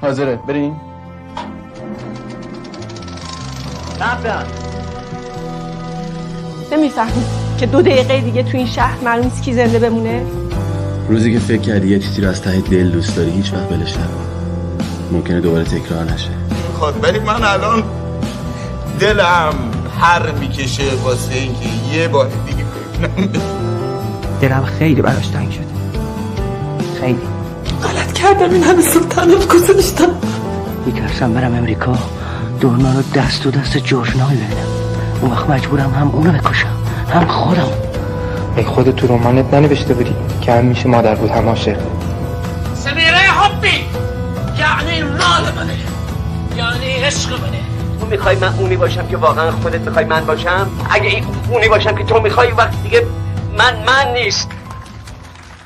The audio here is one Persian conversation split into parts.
حاضره بریم؟ رفتن نمی‌فهمی که دو دقیقه دیگه تو این شهر معلوم نیست کی زنده بمونه؟ روزی که فکر کردی یه چیزی رو از ته دل دوست داری هیچ وقت بلش نکن. ممکنه دوباره تکرار نشه. خب ولی من الان دلم هر می‌کشه واسه اینکه یه بار دیگه ببینم دلم خیلی براش تنگ شده. خیلی. غلط کردم این همه سال تنم گذاشتم. میترسم برم امریکا. دورنا رو دست و دست جورجنا ببینم. اون وقت مجبورم هم اونو بکشم هم خودم. ای خود تو رمانت ننوشته بودی که هم میشه مادر بود هم عاشق سمیره حبی یعنی مال منه یعنی عشق منه. تو می‌خوای من اونی باشم که واقعا خودت می‌خوای من باشم؟ اگه این اونی باشم که تو می‌خوای وقت دیگه من من نیست.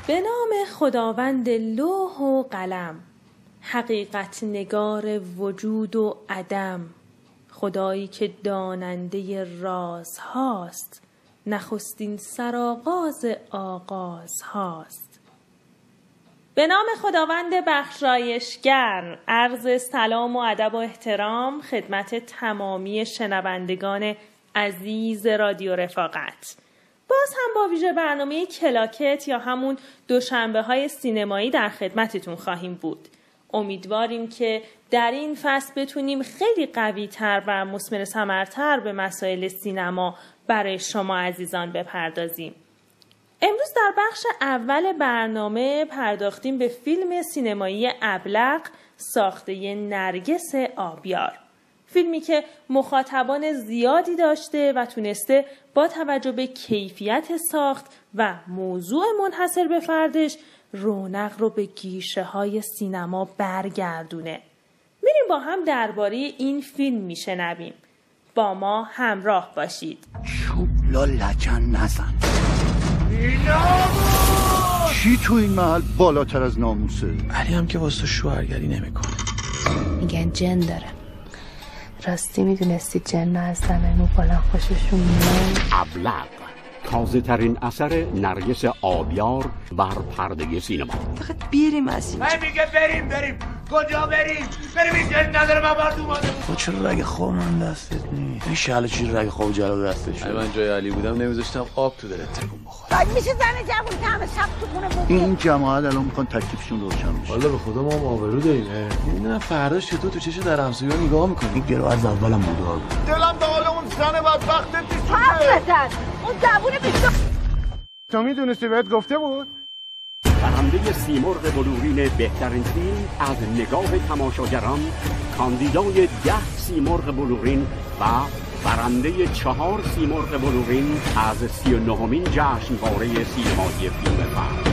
به نام خداوند لوح و قلم حقیقت نگار وجود و عدم خدایی که داننده راز هاست نخستین سرآغاز آغاز هاست به نام خداوند بخشایشگر عرض سلام و ادب و احترام خدمت تمامی شنوندگان عزیز رادیو رفاقت باز هم با ویژه برنامه کلاکت یا همون دوشنبه های سینمایی در خدمتتون خواهیم بود امیدواریم که در این فصل بتونیم خیلی قوی تر و مسمر سمرتر به مسائل سینما برای شما عزیزان بپردازیم. امروز در بخش اول برنامه پرداختیم به فیلم سینمایی ابلق ساخته نرگس آبیار. فیلمی که مخاطبان زیادی داشته و تونسته با توجه به کیفیت ساخت و موضوع منحصر به فردش رونق رو به گیشه های سینما برگردونه. میریم با هم درباره این فیلم میشنویم. با ما همراه باشید. شوبلا لجن نزن چی تو این محل بالاتر از ناموسه؟ علی هم که واسه شوهرگری نمی‌کنه. میگن جن داره. راستی می‌دونستی جن از زمینو بالا خوششون میاد ابلق تازه ترین اثر نرگس آبیار بر پرده سینما. فقط بیریم از من میگه بریم بریم. کجا بریم؟ بریم این جن نداره من باید اومده تو چرا رگ خواب من دستت نیست؟ این شهل چی رگ خواب جلو دستش اگه من جای علی بودم نمیذاشتم آب تو دلت تکون بخوره. میشه زن جوون که همه شب تو خونه بود این جماعت الان می‌خوان تکلیفشون روشن بشه. والا به خدا ما هم آبرو داریم می‌دونم فرداش چطور تو چش در همسایه‌ها نگاه می‌کنی؟ این گرو از اولم بوده دلم به حال اون زن بدبخت بزن. اون زبون بیشتر تو می‌دونستی بهت گفته بود؟ برنده سیمرغ بلورین بهترین فیلم از نگاه تماشاگران کاندیدای ده سیمرغ بلورین و برنده چهار سیمرغ بلورین از سی و نهمین جشنواره سینمایی فیلم فرد.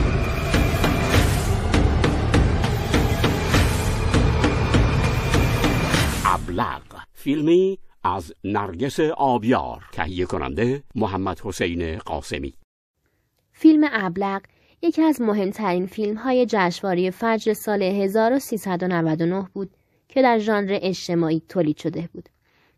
ابلق فیلمی از نرگس آبیار تهیه کننده محمد حسین قاسمی. فیلم ابلق یکی از مهمترین فیلم های جشنواره فجر سال 1399 بود که در ژانر اجتماعی تولید شده بود.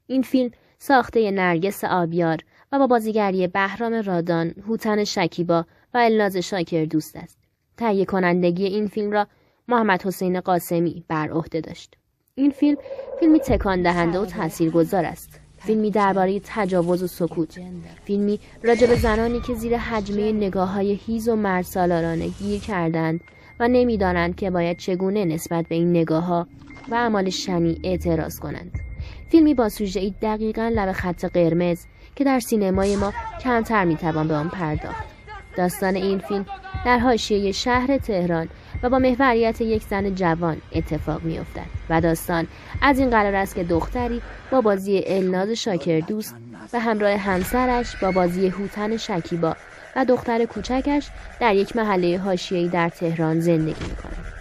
این فیلم ساخته نرگس آبیار و با بازیگری بهرام رادان، هوتن شکیبا و الناز شاکر دوست است. تهیه کنندگی این فیلم را محمد حسین قاسمی بر عهده داشت. این فیلم فیلمی تکان دهنده و تاثیرگذار است. فیلمی درباره تجاوز و سکوت. فیلمی راجع به زنانی که زیر حجمه نگاه های هیز و مرسالارانه گیر کردند و نمی‌دانند که باید چگونه نسبت به این نگاه ها و اعمال شنی اعتراض کنند. فیلمی با سوژهای دقیقا لب خط قرمز که در سینمای ما کمتر می‌توان به آن پرداخت. داستان این فیلم در حاشیه شهر تهران و با محوریت یک زن جوان اتفاق میافتد و داستان از این قرار است که دختری با بازی الناز شاکر دوست و همراه همسرش با بازی هوتن شکیبا و دختر کوچکش در یک محله حاشیه‌ای در تهران زندگی می‌کنند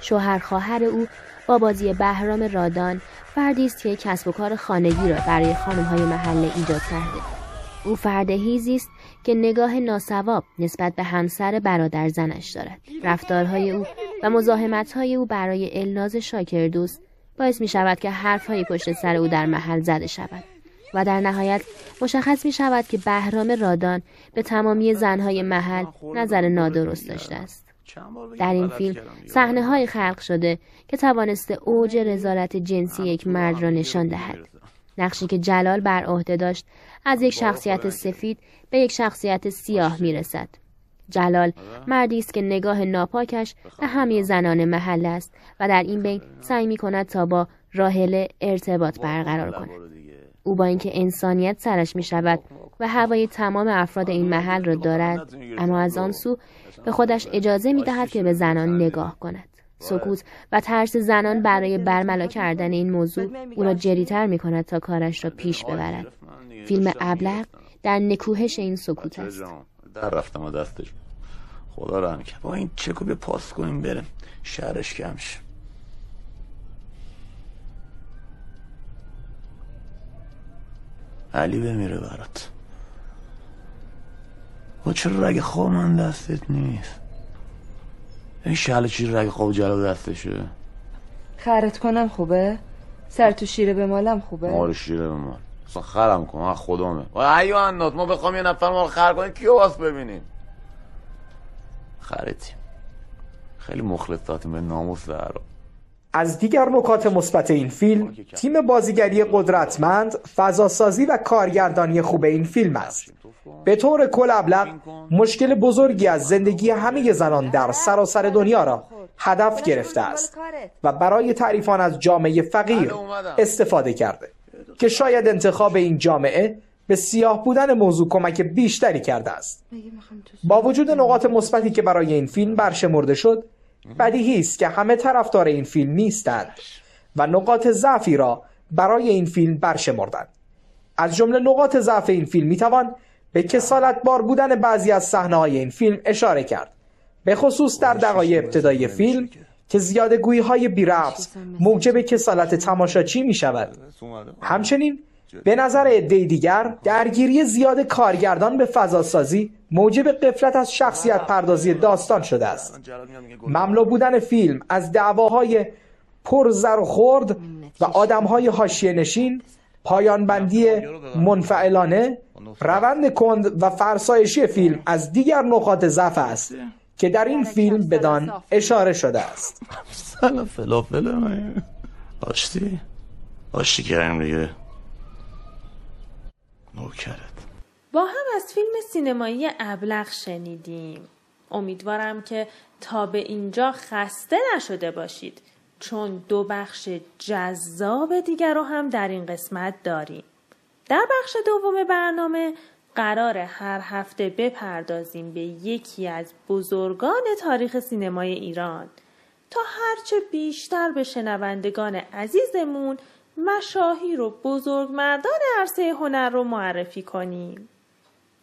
شوهر خواهر او با بازی بهرام رادان فردی است که کسب و کار خانگی را برای خانمهای محله ایجاد کرده. او فرد هیزی است که نگاه ناسواب نسبت به همسر برادر زنش دارد. رفتارهای او و مزاحمتهای او برای الناز شاکر دوست باعث می شود که حرفهایی پشت سر او در محل زده شود. و در نهایت مشخص می شود که بهرام رادان به تمامی زنهای محل نظر نادرست داشته است. در این فیلم صحنه های خلق شده که توانسته اوج رزالت جنسی یک مرد را نشان دهد. نقشی که جلال بر عهده داشت از یک شخصیت سفید به یک شخصیت سیاه می رسد. جلال مردی است که نگاه ناپاکش به همه زنان محل است و در این بین سعی می کند تا با راهله ارتباط برقرار کند. او با اینکه انسانیت سرش می شود و هوای تمام افراد این محل را دارد اما از آن سو به خودش اجازه می دهد که به زنان نگاه کند. سکوت و ترس زنان برای برملا کردن این موضوع او را جریتر می کند تا کارش را پیش ببرد. فیلم ابلغ در نکوهش این سکوت است. در رفتم و دستش. خدا رحم کرد. با این چکو به پاس کنیم بریم. شهرش کمش علی بمیره برات. و چرا رگ خواب من دستت نیست؟ این شهل چی رگ خواب جلو دستشه؟ خرت کنم خوبه؟ سر تو شیره به مالم خوبه؟ ما رو شیره به مال اصلا خرم کن ها خدامه. و ایو انداز ما بخوام یه نفر ما رو خر کنیم کیو واس ببینیم؟ خرتیم. خیلی مخلصاتیم به ناموس در از دیگر نکات مثبت این فیلم تیم بازیگری قدرتمند فضاسازی و کارگردانی خوب این فیلم است. به طور کل ابلغ مشکل بزرگی از زندگی همه زنان در سراسر دنیا را هدف گرفته است و برای تعریفان از جامعه فقیر استفاده کرده. که شاید انتخاب این جامعه به سیاه بودن موضوع کمک بیشتری کرده است. با وجود نقاط مثبتی که برای این فیلم برشمرده شد بدیهی است که همه طرفدار این فیلم نیستند و نقاط ضعفی را برای این فیلم برشمردند. از جمله نقاط ضعف این فیلم می‌توان به کسالت بار بودن بعضی از صحنه های این فیلم اشاره کرد. به خصوص در دقایق ابتدای فیلم که زیاده گویی های بیرفت موجب کسالت تماشاچی می شود همچنین به نظر عده دیگر درگیری زیاد کارگردان به فضاسازی موجب قفلت از شخصیت پردازی داستان شده است. مملو بودن فیلم از دعواهای پر زر و خورد و آدمهای حاشیه نشین پایان بندی منفعلانه روند کند و فرسایشی فیلم از دیگر نقاط ضعف است. که در این فیلم بدان اشاره شده است. سلام فلافل آشتی؟ آشتی کردیم دیگه. نوکرت. با هم از فیلم سینمایی ابلغ شنیدیم. امیدوارم که تا به اینجا خسته نشده باشید چون دو بخش جذاب دیگر رو هم در این قسمت داریم. در بخش دوم برنامه قرار هر هفته بپردازیم به یکی از بزرگان تاریخ سینمای ایران تا هرچه بیشتر به شنوندگان عزیزمون مشاهیر و بزرگمردان عرصه هنر رو معرفی کنیم.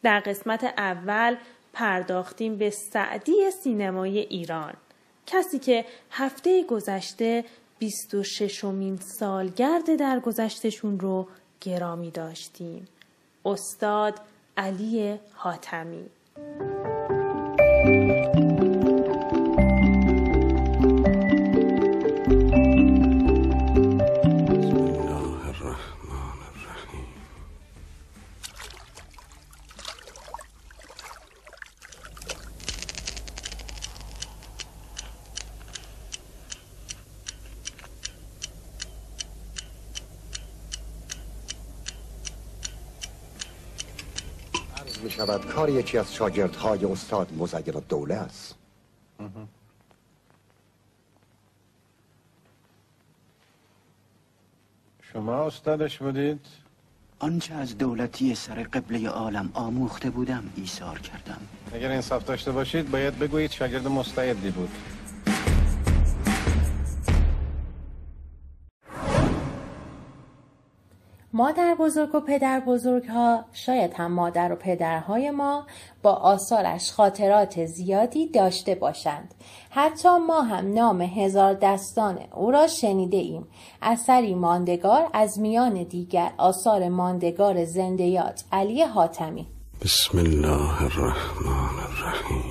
در قسمت اول پرداختیم به سعدی سینمای ایران کسی که هفته گذشته 26 مین سالگرد در گذشتشون رو گرامی داشتیم. استاد علی حاتمی. کار یکی از شاگردهای استاد مزین دوله است. شما استادش بودید؟ آنچه از دولتی سر قبله عالم آموخته بودم ایثار کردم. اگر انصاف داشته باشید باید بگویید شاگرد مستعدی بود. مادر بزرگ و پدر بزرگ ها شاید هم مادر و پدرهای ما با آثارش خاطرات زیادی داشته باشند. حتی ما هم نام هزار دستان او را شنیده ایم. اثری ماندگار از میان دیگر آثار ماندگار زندیات علی حاتمی بسم الله الرحمن الرحیم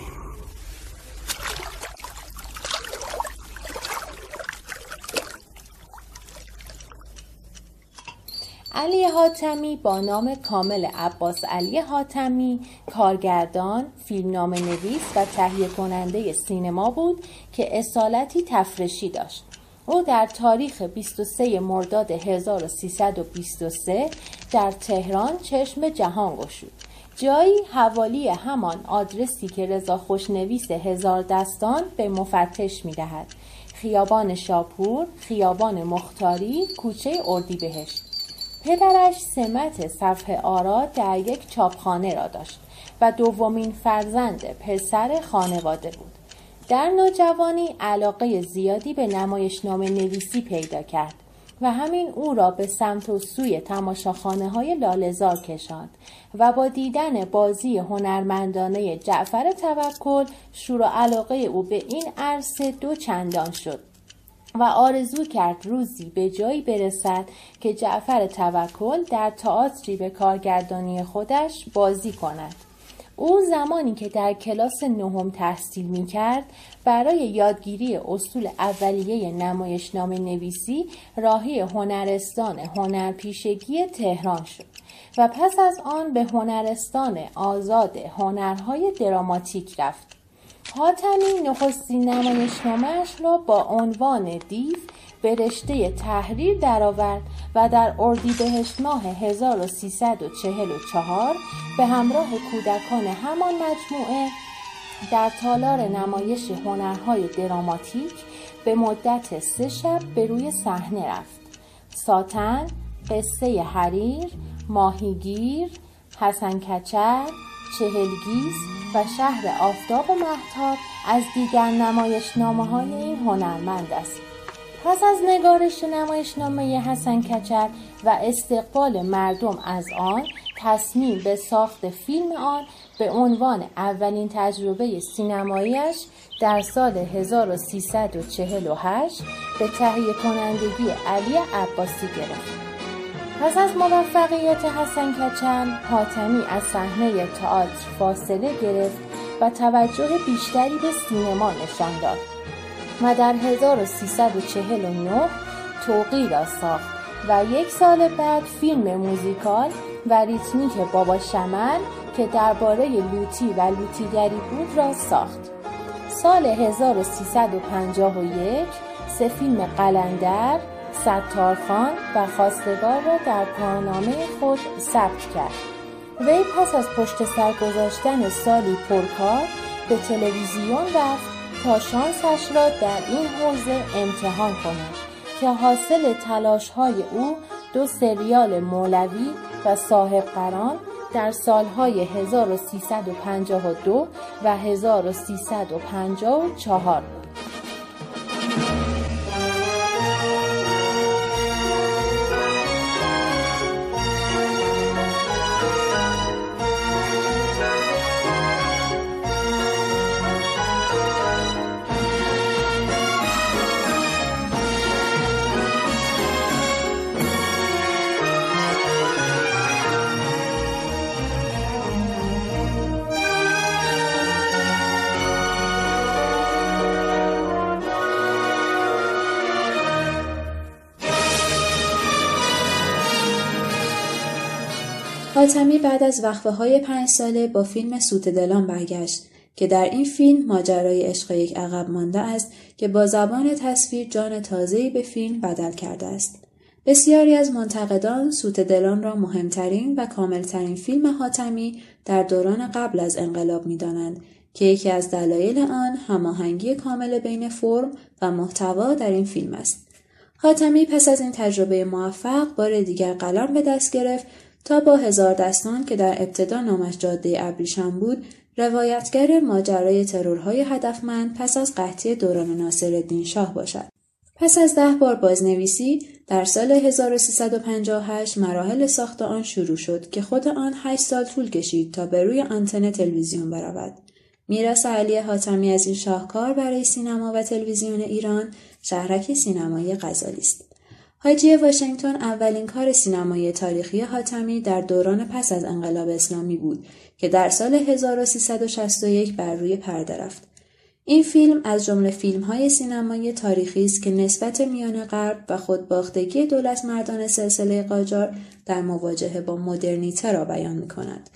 علی حاتمی با نام کامل عباس علی حاتمی کارگردان، فیلمنامه نویس و تهیه کننده سینما بود که اصالتی تفرشی داشت. او در تاریخ 23 مرداد 1323 در تهران چشم جهان گشود. جایی حوالی همان آدرسی که رضا خوشنویس هزار دستان به مفتش می دهد. خیابان شاپور، خیابان مختاری، کوچه اردیبهشت. پدرش سمت صفحه آرا در یک چاپخانه را داشت و دومین فرزند پسر خانواده بود. در نوجوانی علاقه زیادی به نمایشنامه نویسی پیدا کرد و همین او را به سمت و سوی تماشاخانه های لالزار کشاند و با دیدن بازی هنرمندانه جعفر توکل شور و علاقه او به این عرصه دو چندان شد و آرزو کرد روزی به جایی برسد که جعفر توکل در تئاتری به کارگردانی خودش بازی کند او زمانی که در کلاس نهم تحصیل می کرد برای یادگیری اصول اولیه نمایشنامه نویسی راهی هنرستان هنرپیشگی تهران شد و پس از آن به هنرستان آزاد هنرهای دراماتیک رفت. حاتمی نخستین نمایشنامهاش را با عنوان دیو به رشته تحریر درآورد و در اردیبهشت ماه 1344 به همراه کودکان همان مجموعه در تالار نمایش هنرهای دراماتیک به مدت سه شب به روی صحنه رفت. ساتن، قصه حریر، ماهیگیر، حسن کچر، چهلگیز و شهر آفتاب محتاب از دیگر نمایشنامه های این هنرمند است. پس از نگارش نمایشنامه حسن کچر و استقبال مردم از آن تصمیم به ساخت فیلم آن به عنوان اولین تجربه سینماییش در سال 1348 به تهیه کنندگی علی عباسی گرفت. پس از موفقیت حسن کچل حاتمی از صحنه تئاتر فاصله گرفت و توجه بیشتری به سینما نشان داد و در 1349 توقی را ساخت و یک سال بعد فیلم موزیکال و ریتمیک بابا شمل که درباره لوتی و لوتیگری بود را ساخت. سال 1351 سه فیلم قلندر، ستارخان و خواستگار را در کارنامه خود ثبت کرد. وی پس از پشت سر گذاشتن سالی پرکار به تلویزیون رفت تا شانسش را در این حوزه امتحان کند که حاصل تلاش های او دو سریال مولوی و صاحب قران در سالهای 1352 و 1354 بود. حاتمی بعد از وقفه های پنج ساله با فیلم سوت دلان برگشت که در این فیلم ماجرای عشق یک عقب مانده است که با زبان تصویر جان تازه‌ای به فیلم بدل کرده است. بسیاری از منتقدان سوت دلان را مهمترین و کاملترین فیلم حاتمی در دوران قبل از انقلاب می دانند که یکی از دلایل آن هماهنگی کامل بین فرم و محتوا در این فیلم است. حاتمی پس از این تجربه موفق بار دیگر قلم به دست گرفت تا با هزار دستان که در ابتدا نامش جاده ابریشم بود روایتگر ماجرای ترورهای هدفمند پس از قحطی دوران ناصرالدین شاه باشد. پس از ده بار بازنویسی در سال 1358 مراحل ساخت آن شروع شد که خود آن 8 سال طول کشید تا به روی آنتن تلویزیون برود. میراث علی حاتمی از این شاهکار برای سینما و تلویزیون ایران شهرک سینمایی غزالی است. حاجی واشنگتن اولین کار سینمایی تاریخی حاتمی در دوران پس از انقلاب اسلامی بود که در سال 1361 بر روی پرده رفت. این فیلم از جمله فیلم‌های سینمایی تاریخی است که نسبت میان غرب و خودباختگی دولت مردان سلسله قاجار در مواجهه با مدرنیته را بیان می‌کند.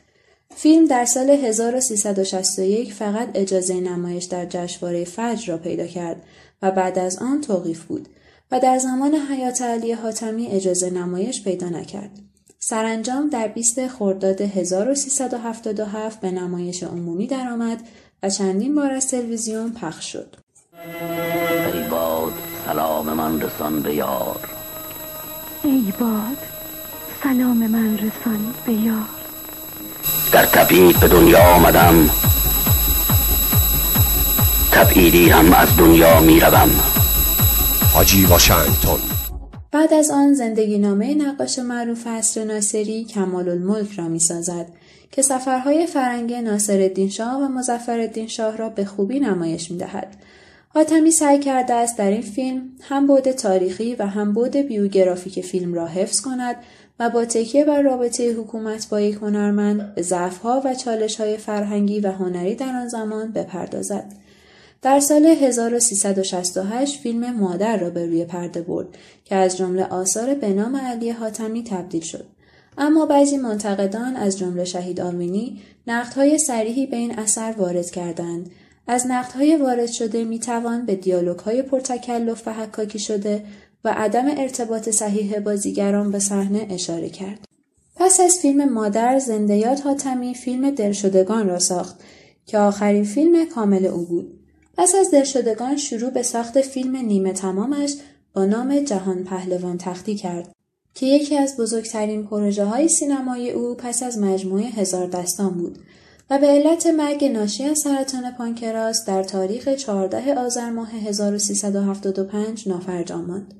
فیلم در سال 1361 فقط اجازه نمایش در جشنواره فجر را پیدا کرد و بعد از آن توقیف بود و در زمان حیات علی حاتمی اجازه نمایش پیدا نکرد. سرانجام در 20 خرداد 1377 به نمایش عمومی درآمد و چندین بار از تلویزیون پخش شد. ای باد سلام من رسان به یار ای باد سلام من رسان به یار در تبعید به دنیا آمدم تبعیدی هم از دنیا می روم حاجی واشنگتن بعد از آن زندگی نامه نقاش معروف اصر ناصری کمال الملک را می سازد که سفرهای فرنگ ناصر شاه و مزفر شاه را به خوبی نمایش می دهد. حاتمی سعی کرده است در این فیلم هم بود تاریخی و هم بود بیوگرافیک فیلم را حفظ کند و با تکیه بر رابطه حکومت با یک هنرمند به ضعفها و چالشهای فرهنگی و هنری در آن زمان بپردازد. در سال 1368 فیلم مادر را به روی پرده برد که از جمله آثار به نام علی حاتمی تبدیل شد. اما بعضی منتقدان از جمله شهید آرمینی نقدهای سریحی به این اثر وارد کردند از نقدهای وارد شده می توان به دیالوگهای پرتکلف و حکاکی شده و عدم ارتباط صحیح بازیگران به صحنه اشاره کرد. پس از فیلم مادر زندیات حاتمی فیلم دلشدگان را ساخت که آخرین فیلم کامل او بود. پس از دلشدگان شروع به ساخت فیلم نیمه تمامش با نام جهان پهلوان تختی کرد که یکی از بزرگترین پروژه های سینمایی او پس از مجموعه هزار دستان بود و به علت مرگ ناشی از سرطان پانکراس در تاریخ 14 آذر ماه 1375 نافرجام ماند.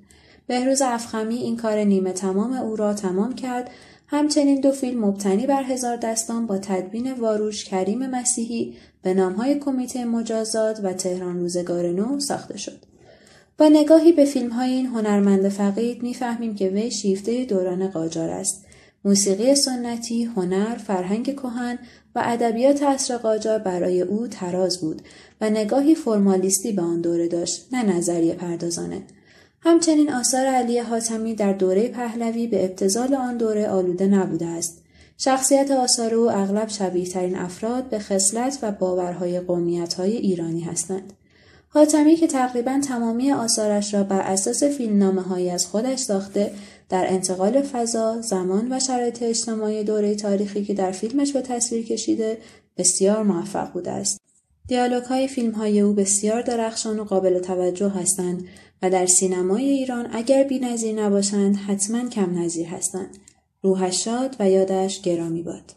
بهروز افخمی این کار نیمه تمام او را تمام کرد همچنین دو فیلم مبتنی بر هزار دستان با تدوین واروش کریم مسیحی به نامهای کمیته مجازات و تهران روزگار نو ساخته شد. با نگاهی به فیلم های این هنرمند فقید می‌فهمیم که وی شیفته دوران قاجار است. موسیقی سنتی، هنر، فرهنگ کهن و ادبیات عصر قاجار برای او تراز بود و نگاهی فرمالیستی به آن دوره داشت نه نظریه پردازانه. همچنین آثار علی حاتمی در دوره پهلوی به ابتزال آن دوره آلوده نبوده است. شخصیت آثار او اغلب شبیه ترین افراد به خصلت و باورهای قومیت های ایرانی هستند. حاتمی که تقریبا تمامی آثارش را بر اساس فیلمنامه هایی از خودش ساخته در انتقال فضا، زمان و شرایط اجتماعی دوره تاریخی که در فیلمش به تصویر کشیده بسیار موفق بوده است. دیالوگ های فیلم های او بسیار درخشان و قابل توجه هستند و در سینمای ایران اگر بی نظیر نباشند حتما کم نظیر هستند. روحش شاد و یادش گرامی باد.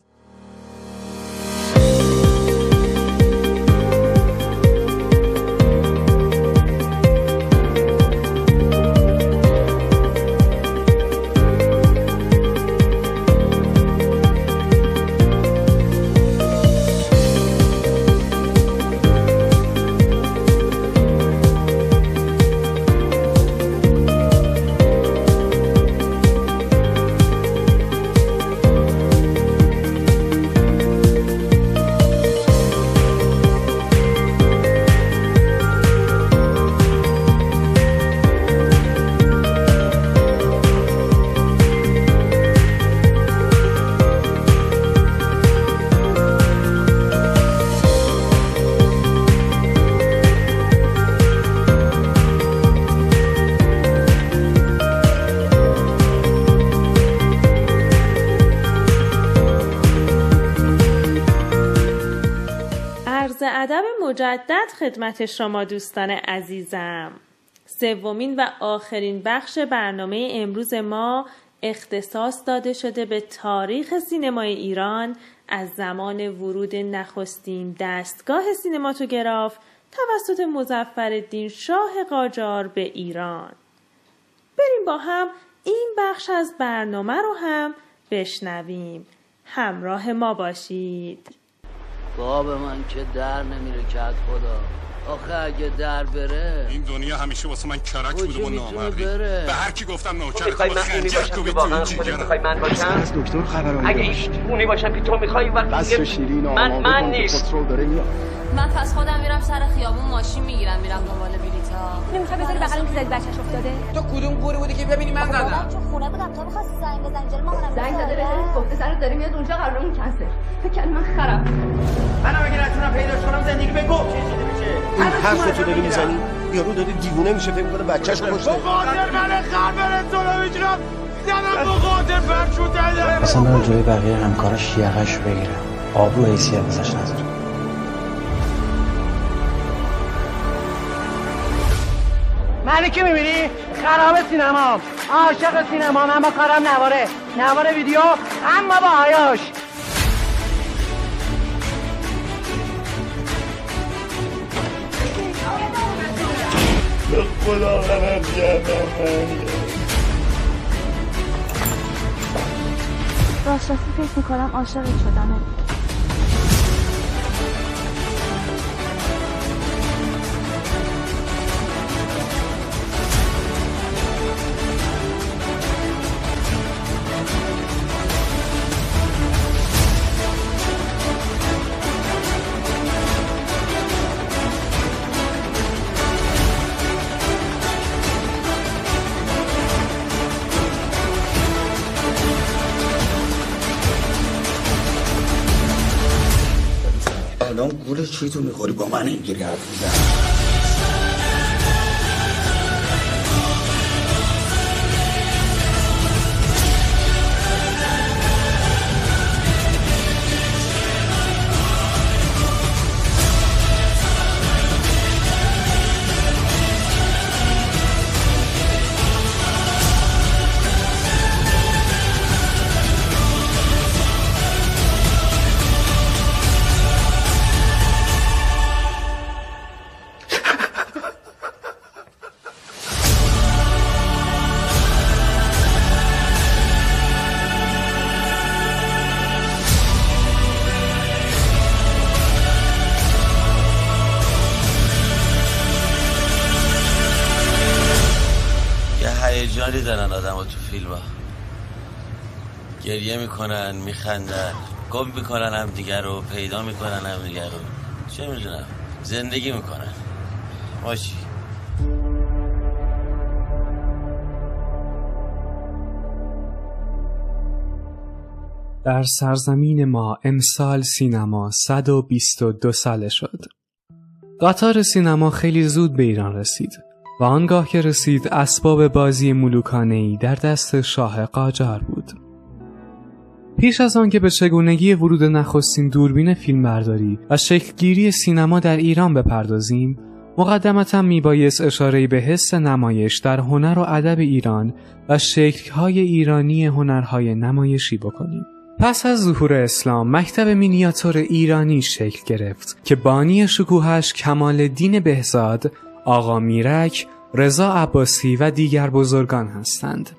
مجدد خدمت شما دوستان عزیزم. سومین و آخرین بخش برنامه امروز ما اختصاص داده شده به تاریخ سینمای ایران از زمان ورود نخستین دستگاه سینماتوگراف توسط مزفر شاه قاجار به ایران. بریم با هم این بخش از برنامه رو هم بشنویم. همراه ما باشید. خواب من که در نمیره کت خدا. آخه اگه در بره این دنیا همیشه واسه من کرک بوده می‌تونه نامردی؟ به هر کی گفتم نوکر باشم که واقعا خودت می‌خوای من باشم؟ از دکتر خبر اگه این اونی باشم که تو می‌خوای وقتی بس میگه شیرین من من نیست. من پس خودم میرم سر خیابون ماشین می‌گیرم میرم دنبال بلیطا نمی‌خوای بذاری بغل که زدی بچه‌ش افتاده؟ تو کدوم گوره بودی که ببینی من زدم؟ چون خونه بودم تو می‌خواستی زنگ بزنی جلو مامانم زنگ زده بهش گفته سرت داره میاد اونجا قرارمون کنسل فکر من خرم. منم اگه نتونم پیداش کنم زندگی به گم کشیده میشه این حرف تو داری می‌زنی؟ یارو داره دیوونه میشه فکر کنه بچه‌شو کشته بخاطر من خر برسونه می‌تونم زدم بخاطر فرشوت اصلا جای بقیه همکاراش یقش رو بگیرم آبرو حیثیت ازش نداره منی که می‌بینی؟ خراب سینما. عاشق سینما. اما کارم نواره. نواره ویدیو. اما با آیاش. خدا راستی فکر می‌کنم عاشقت شدم گول چی تو می‌خوری؟ با من اینجوری حرف می‌زنی. دارن آدم تو فیلم ها. گریه می‌کنن میخندن. گم می‌کنن هم دیگر رو پیدا می‌کنن هم دیگر رو. چه می‌دونم. زندگی می‌کنن. باشی در سرزمین ما امسال سینما 122 ساله شد. قطار سینما خیلی زود به ایران رسید. و آنگاه که رسید اسباب بازی ملوکانه‌ای در دست شاه قاجار بود. پیش از آنکه به چگونگی ورود نخستین دوربین فیلمبرداری و شکلگیری سینما در ایران بپردازیم، مقدمتا میبایست اشاره به حس نمایش در هنر و ادب ایران و شکلهای ایرانی هنرهای نمایشی بکنیم. پس از ظهور اسلام مکتب مینیاتور ایرانی شکل گرفت که بانی شکوهش کمال دین بهزاد، آقا میرک، رضا عباسی و دیگر بزرگان هستند.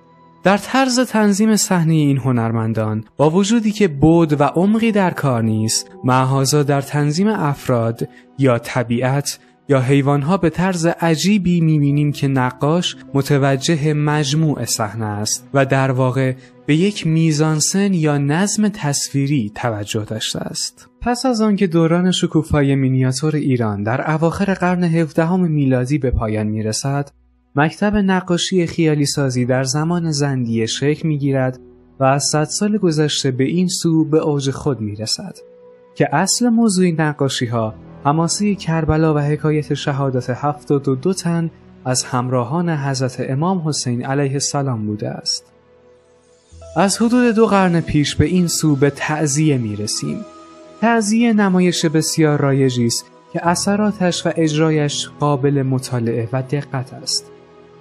در طرز تنظیم صحنه این هنرمندان با وجودی که بود و عمقی در کار نیست معهازا در تنظیم افراد یا طبیعت یا حیوانها به طرز عجیبی می‌بینیم که نقاش متوجه مجموع صحنه است و در واقع به یک میزانسن یا نظم تصویری توجه داشته است. پس از آنکه دوران شکوفای مینیاتور ایران در اواخر قرن 17 میلادی به پایان می‌رسد، مکتب نقاشی خیالی سازی در زمان زندیه شکل می‌گیرد و از صد سال گذشته به این سو به اوج خود می‌رسد که اصل موضوع نقاشی ها حماسه کربلا و حکایت شهادت هفتاد و دو تن از همراهان حضرت امام حسین علیه السلام بوده است. از حدود دو قرن پیش به این سو به تعذیه می رسیم. تعذیه نمایش بسیار رایجی است که اثراتش و اجرایش قابل مطالعه و دقت است.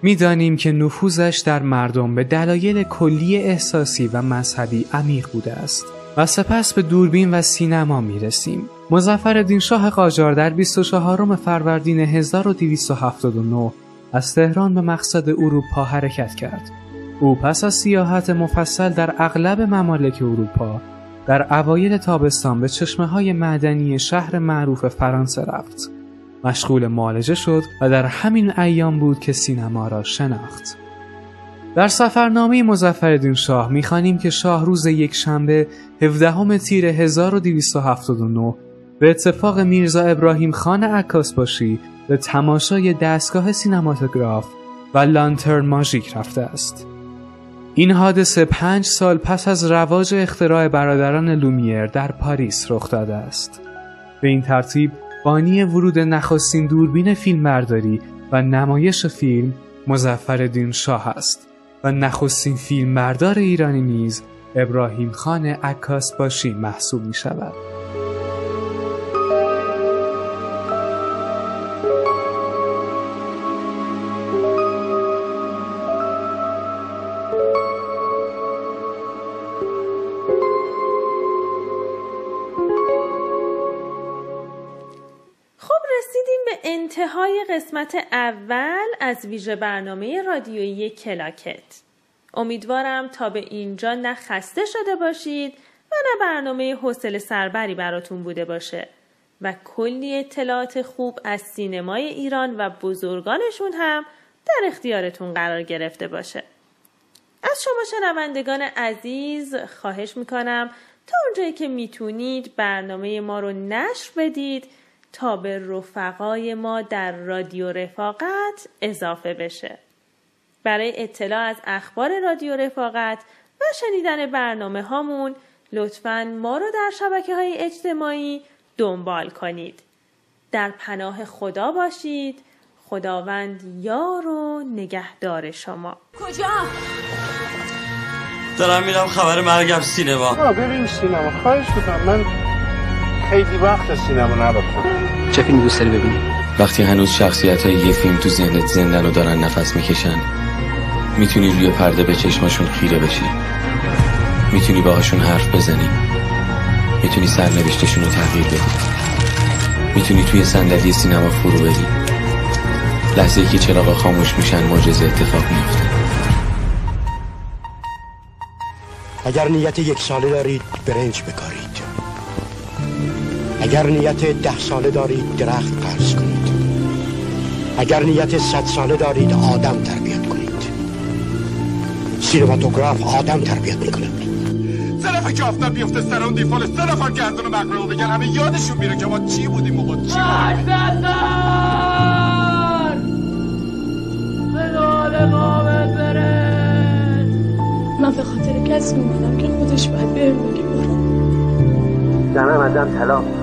می‌دانیم که نفوذش در مردم به دلایل کلی احساسی و مذهبی عمیق بوده است. و سپس به دوربین و سینما می رسیم. مزفر شاه قاجار در 24 فروردین 1279 از تهران به مقصد اروپا حرکت کرد. او پس از سیاحت مفصل در اغلب ممالک اروپا در اوایل تابستان به چشمه های معدنی شهر معروف فرانسه رفت. مشغول معالجه شد و در همین ایام بود که سینما را شناخت. در سفرنامه مزفردین شاه می‌خوانیم که شاه روز یک شنبه 17 تیر 1279 به اتفاق میرزا ابراهیم خان عکاس باشی به تماشای دستگاه سینماتوگراف و لانترن ماژیک رفته است. این حادثه پنج سال پس از رواج اختراع برادران لومیر در پاریس رخ داده است. به این ترتیب بانی ورود نخستین دوربین فیلمبرداری و نمایش فیلم مزفردین شاه است و نخستین فیلمبردار ایرانی نیز ابراهیم خان عکاس باشی محسوب می شود. قسمت اول از ویژه برنامه رادیویی کلاکت. امیدوارم تا به اینجا نه خسته شده باشید و نه برنامه حوصله سربری براتون بوده باشه. و کلی اطلاعات خوب از سینمای ایران و بزرگانشون هم در اختیارتون قرار گرفته باشه. از شما شنوندگان عزیز خواهش می‌کنم تا اونجایی که می‌تونید برنامه ما رو نشر بدید تا به رفقای ما در رادیو رفاقت اضافه بشه. برای اطلاع از اخبار رادیو رفاقت و شنیدن برنامه هامون لطفا ما رو در شبکه های اجتماعی دنبال کنید. در پناه خدا باشید. خداوند یار و نگهدار شما. کجا؟ دارم میرم خبر مرگم سینما ببین سینما خواهش می‌کنم من خیلی وقت سینما نرفتم چه فیلمی دوست داری ببینی؟ وقتی هنوز شخصیت های یه فیلم تو ذهنت زندن و دارن نفس می‌کشن می‌تونی روی پرده به چشماشون خیره بشی. می‌تونی باهاشون حرف بزنی. می‌تونی سرنوشتشون رو تغییر بدی. می‌تونی توی صندلی سینما فرو بری. لحظه ای که چراغا خاموش میشن معجزه اتفاق میفته اگر نیت یک ساله دارید برنج بکارید. اگر نیت ده ساله دارید درخت قرض کنید. اگر نیت صد ساله دارید آدم تربیت کنید. سینماتوگراف آدم تربیت می‌کنه سه که آفتاب بیفته سر اون دیفال سه نفر گردون مقرعه بگن همه یادشون میره که ما چی بودیم موقع چی بودیم. من به خاطر کسی اومدم که خودش باید بهم بگه برو. زنم ازم طلاق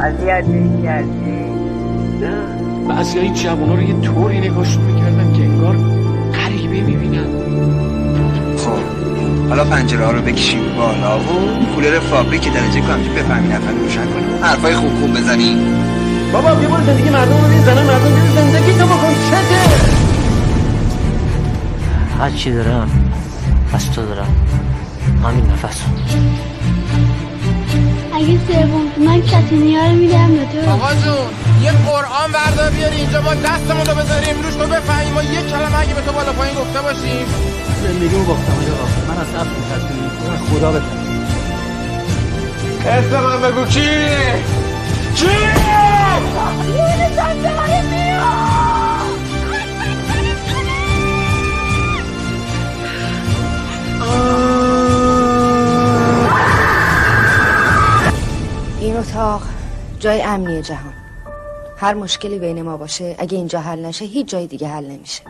اذیت کردی نه بعضی های جوونا رو یه طوری نگاهشون می‌کردم که انگار غریبه می‌بینم خب حالا پنجره ها رو بکشیم بالا و کولر فابریک درجه کنم که بفهمی نفر روشن کنیم حرفای خوب خوب بزنیم بابا بیا بار زندگی مردم رو زنم مردم ببین زندگی تو بکن چته هر چی دارم از تو دارم. همین نفس اگه سوم من کتونیا رو میدم به تو. آقا جون یه قرآن بردار بیاری اینجا ما دستمون رو بذاریم روش تو بفهمیم ما یه کلمه اگه به تو بالا پایین گفته باشیم. زندگیمو باختم آقا من از اصل تصمیم خدا بده اسم من بگو کی؟ کی؟ اتاق جای امنی جهان. هر مشکلی بین ما باشه اگه اینجا حل نشه هیچ جای دیگه حل نمیشه.